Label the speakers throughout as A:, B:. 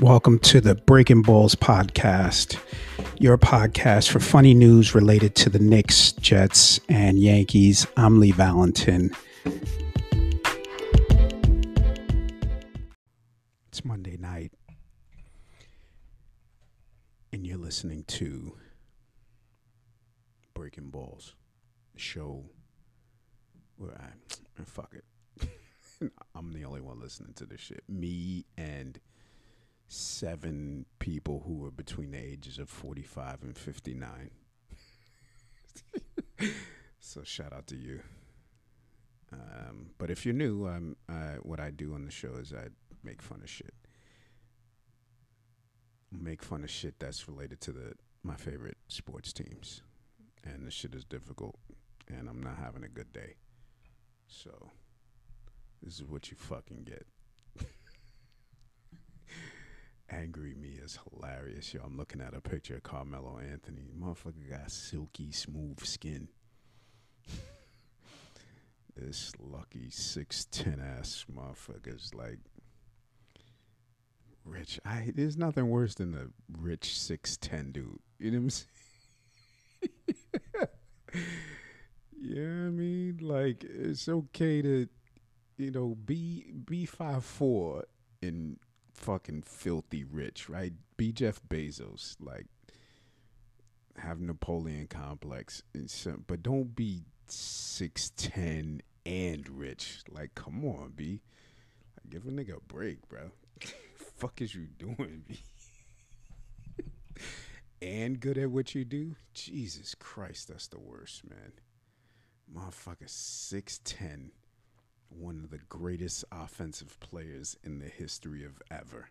A: Welcome to the Breaking Balls podcast, your podcast for funny news related to the Knicks, Jets, and Yankees. I'm Lee Valentin. It's Monday night, and you're listening to Breaking Balls, the show where I, fuck it. I'm the only one listening to this shit. Me and seven people who were between the ages of 45 and 59. so shout out to you. Um, but if you're new, um, uh, what I do on the show is I make fun of shit. Make fun of shit that's related to the my favorite sports teams, and the shit is difficult, and I'm not having a good day. So this is what you fucking get. Angry me is hilarious, yo. I'm looking at a picture of Carmelo Anthony. Motherfucker got silky smooth skin. this lucky six ten ass motherfucker's like rich. I there's nothing worse than a rich six ten dude. You know what I'm saying? yeah, I mean, like it's okay to, you know, be be five four and fucking filthy rich, right? Be Jeff Bezos, like have Napoleon complex, and some, but don't be six ten and rich. Like, come on, B. Like, give a nigga a break, bro. Fuck is you doing, B? and good at what you do? Jesus Christ, that's the worst, man. Motherfucker, six ten one of the greatest offensive players in the history of ever.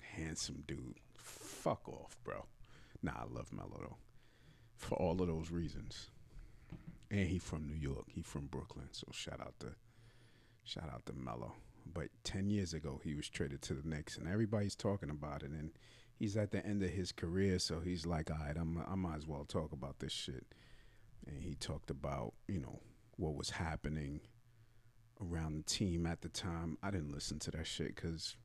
A: Handsome dude. Fuck off, bro. Nah, I love Melo though. For all of those reasons. And he from New York. He from Brooklyn. So shout out to shout out to Melo. But ten years ago he was traded to the Knicks and everybody's talking about it and he's at the end of his career, so he's like, all right, I'm, I might as well talk about this shit. And he talked about, you know, what was happening around the team at the time. I didn't listen to that shit because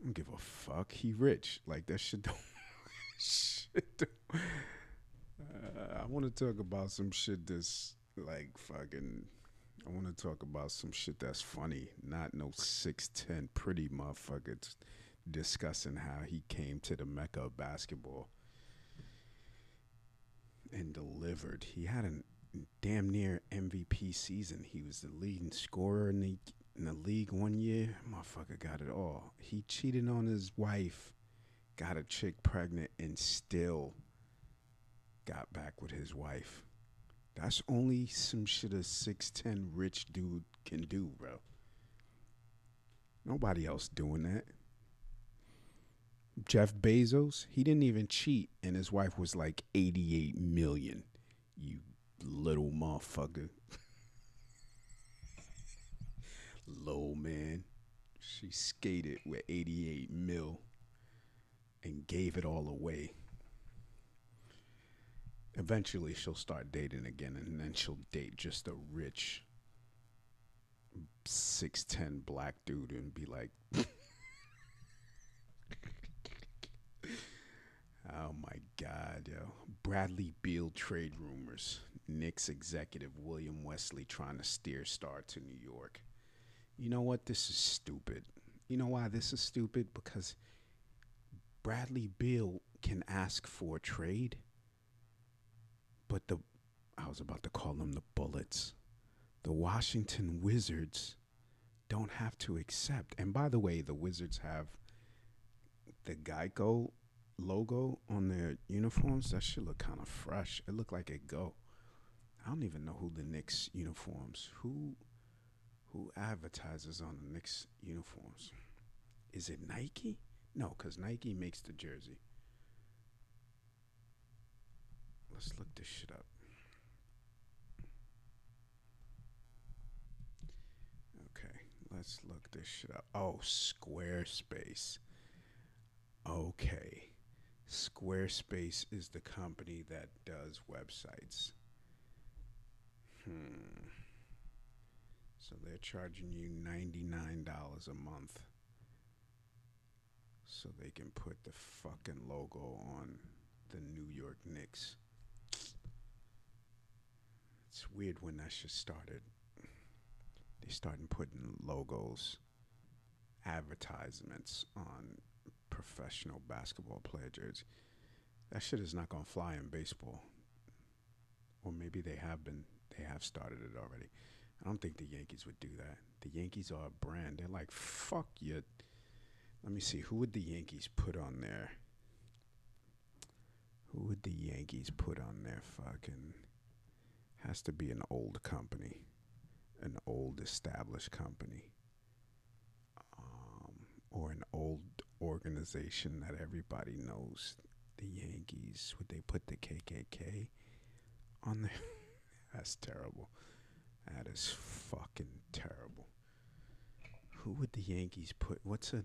A: I don't give a fuck. He rich. Like that shit don't. shit don't. Uh, I want to talk about some shit that's like fucking. I want to talk about some shit that's funny, not no six ten pretty motherfucker discussing how he came to the mecca of basketball and delivered. He had an damn near MVP season. He was the leading scorer in the in the league one year. Motherfucker got it all. He cheated on his wife, got a chick pregnant, and still got back with his wife. That's only some shit a six ten rich dude can do, bro. Nobody else doing that. Jeff Bezos, he didn't even cheat, and his wife was like 88 million. You little motherfucker. Low man. She skated with 88 mil and gave it all away. Eventually, she'll start dating again, and then she'll date just a rich, six ten black dude, and be like, "Oh my God, yo!" Bradley Beal trade rumors. Knicks executive William Wesley trying to steer Star to New York. You know what? This is stupid. You know why this is stupid? Because Bradley Beal can ask for a trade, but the I was about to call them the Bullets. The Washington Wizards don't have to accept. And by the way, the Wizards have the Geico logo on their uniforms. That should look kind of fresh. It looked like it go. I don't even know who the Knicks uniforms. Who who advertises on the Knicks uniforms? Is it Nike? No, because Nike makes the jersey. Let's look this shit up. Okay, let's look this shit up. Oh, Squarespace. Okay. Squarespace is the company that does websites. Hmm. So they're charging you $99 a month so they can put the fucking logo on the New York Knicks. It's weird when that shit started. They started putting logos, advertisements on professional basketball player jerseys. That shit is not gonna fly in baseball. Or maybe they have been they have started it already. I don't think the Yankees would do that. The Yankees are a brand. They're like, fuck you. Let me see. Who would the Yankees put on there? Who would the Yankees put on there? Fucking has to be an old company, an old established company, um, or an old organization that everybody knows. The Yankees. Would they put the KKK on there? That's terrible. That is fucking terrible. Who would the Yankees put? What's an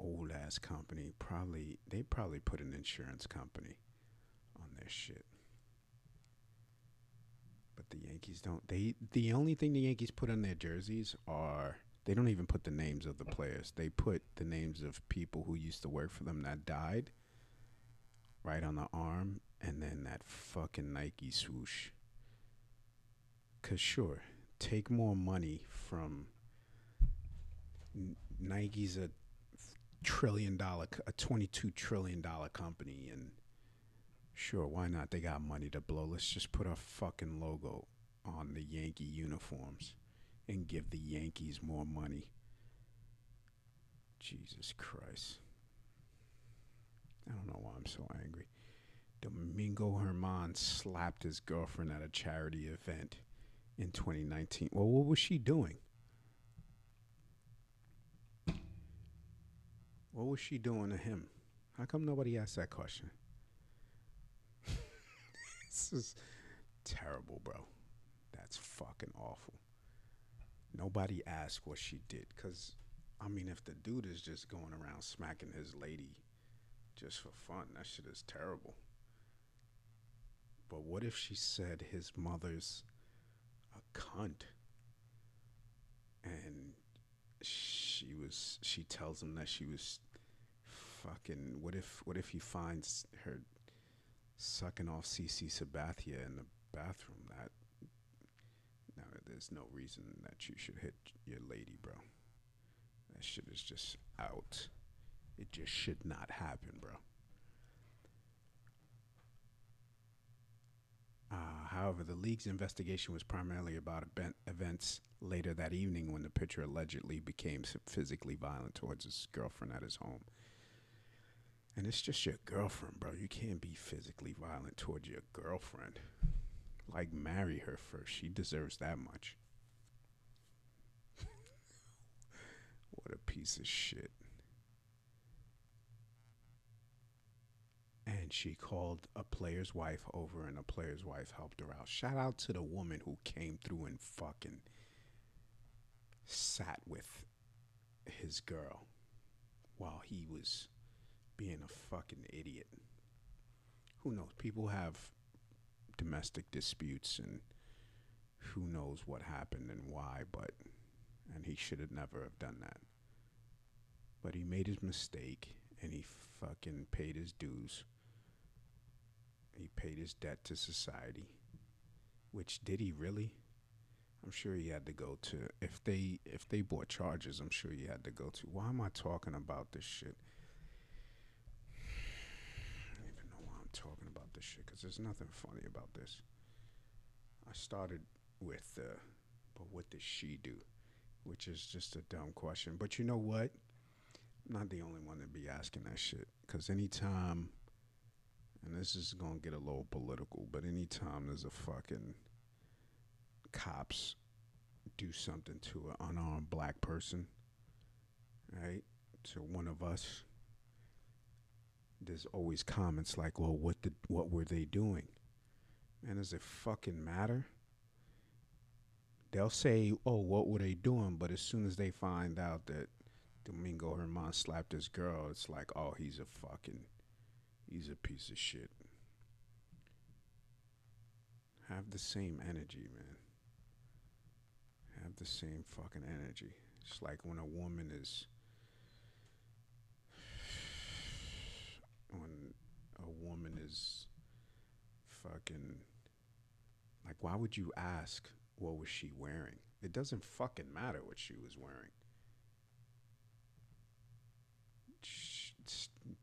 A: old ass company? Probably they probably put an insurance company on their shit. But the Yankees don't. They the only thing the Yankees put on their jerseys are they don't even put the names of the players. They put the names of people who used to work for them that died right on the arm and then that fucking Nike swoosh. Cause sure, take more money from Nike's a trillion dollar, a twenty-two trillion dollar company, and sure, why not? They got money to blow. Let's just put a fucking logo on the Yankee uniforms and give the Yankees more money. Jesus Christ. I don't know why I'm so angry. Domingo Herman slapped his girlfriend at a charity event in 2019. Well, what was she doing? What was she doing to him? How come nobody asked that question? this is terrible, bro. That's fucking awful. Nobody asked what she did. Because, I mean, if the dude is just going around smacking his lady just for fun, that shit is terrible. But what if she said his mother's cunt? And she was she tells him that she was fucking what if what if he finds her sucking off CC Sabathia in the bathroom? That now there's no reason that you should hit your lady bro. That shit is just out. It just should not happen bro Uh, however, the league's investigation was primarily about event- events later that evening when the pitcher allegedly became physically violent towards his girlfriend at his home. And it's just your girlfriend, bro. You can't be physically violent towards your girlfriend. Like, marry her first. She deserves that much. what a piece of shit. And she called a player's wife over and a player's wife helped her out. Shout out to the woman who came through and fucking sat with his girl while he was being a fucking idiot. Who knows? People have domestic disputes and who knows what happened and why, but and he should have never have done that. But he made his mistake and he fucking paid his dues. He paid his debt to society. Which did he really? I'm sure he had to go to if they if they brought charges, I'm sure he had to go to. Why am I talking about this shit? I don't even know why I'm talking about this shit because there's nothing funny about this. I started with, uh, but what did she do? Which is just a dumb question. But you know what? I'm not the only one to be asking that shit. Because anytime and this is gonna get a little political, but anytime there's a fucking cops do something to an unarmed black person, right? To one of us, there's always comments like, "Well, what did what were they doing?" Man, does it fucking matter? They'll say, "Oh, what were they doing?" But as soon as they find out that Domingo Herman slapped this girl, it's like, "Oh, he's a fucking." He's a piece of shit. Have the same energy, man. Have the same fucking energy. It's like when a woman is when a woman is fucking like why would you ask what was she wearing? It doesn't fucking matter what she was wearing.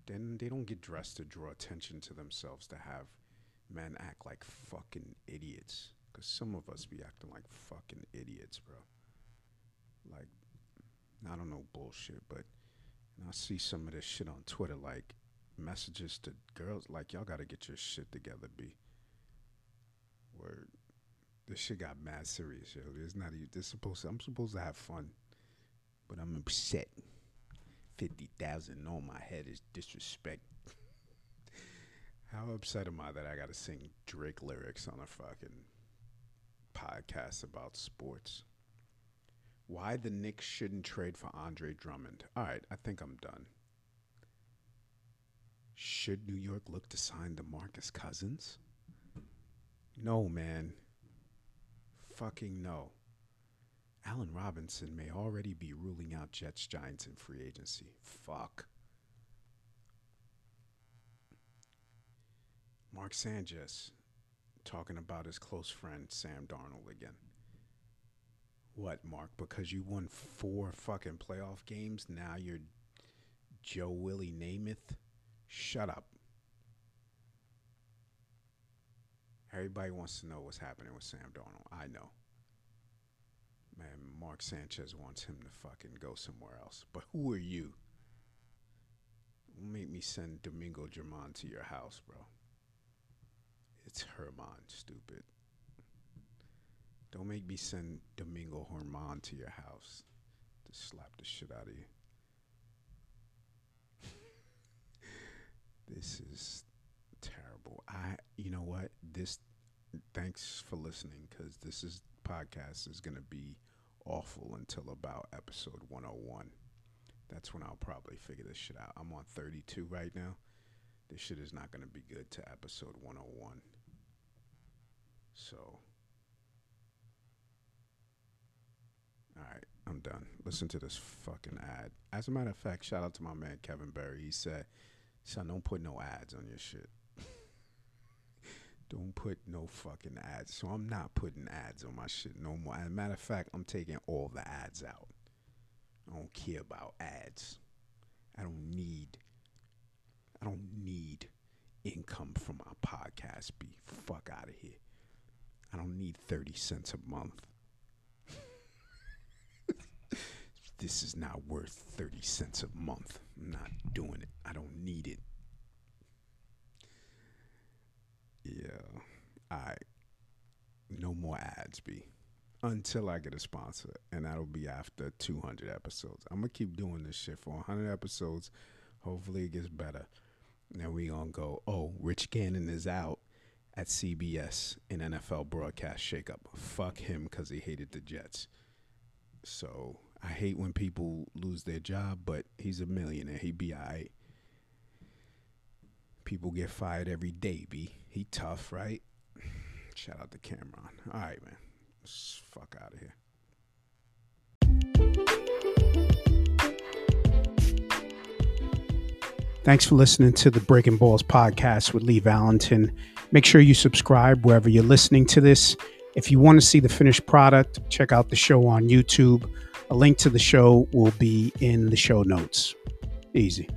A: Then they don't get dressed to draw attention to themselves to have men act like fucking idiots. Cause some of us be acting like fucking idiots, bro. Like, I don't know bullshit, but I see some of this shit on Twitter, like messages to girls, like y'all gotta get your shit together, b. Word, this shit got mad serious, yo. It's not. This supposed. To, I'm supposed to have fun, but I'm upset. Fifty thousand on my head is disrespect. How upset am I that I gotta sing Drake lyrics on a fucking podcast about sports? Why the Knicks shouldn't trade for Andre Drummond. All right, I think I'm done. Should New York look to sign DeMarcus Cousins? No, man. Fucking no. Allen Robinson may already be ruling out Jets Giants in free agency. Fuck. Mark Sanchez talking about his close friend Sam Darnold again. What, Mark? Because you won four fucking playoff games, now you're Joe Willie Namath? Shut up. Everybody wants to know what's happening with Sam Darnold. I know. Man, Mark Sanchez wants him to fucking go somewhere else. But who are you? Make me send Domingo German to your house, bro. It's Herman, stupid. Don't make me send Domingo Herman to your house to slap the shit out of you. this is terrible. I, you know what? This, thanks for listening because this is podcast is gonna be awful until about episode 101. That's when I'll probably figure this shit out. I'm on 32 right now. This shit is not gonna be good to episode 101. So. All right, I'm done. Listen to this fucking ad. As a matter of fact, shout out to my man Kevin Berry. He said, "Son, don't put no ads on your shit. Don't put no fucking ads." So I'm not putting ads on my shit no more. As a matter of fact, I'm taking all the ads out. I don't care about ads. I don't need. I don't need income from my podcast. Be fuck out of here. I don't need thirty cents a month. this is not worth 30 cents a month. I'm not doing it. I don't need it. Yeah. I no more ads be until I get a sponsor and that'll be after 200 episodes. I'm to keep doing this shit for 100 episodes. Hopefully it gets better. And we going to go, "Oh, Rich Gannon is out." At CBS in NFL broadcast shakeup. Fuck him because he hated the Jets. So I hate when people lose their job, but he's a millionaire. He be alright. People get fired every day, B. He tough, right? Shout out to Cameron. All right, man. Let's fuck out of here.
B: Thanks for listening to the Breaking Balls podcast with Lee Valentin. Make sure you subscribe wherever you're listening to this. If you want to see the finished product, check out the show on YouTube. A link to the show will be in the show notes. Easy.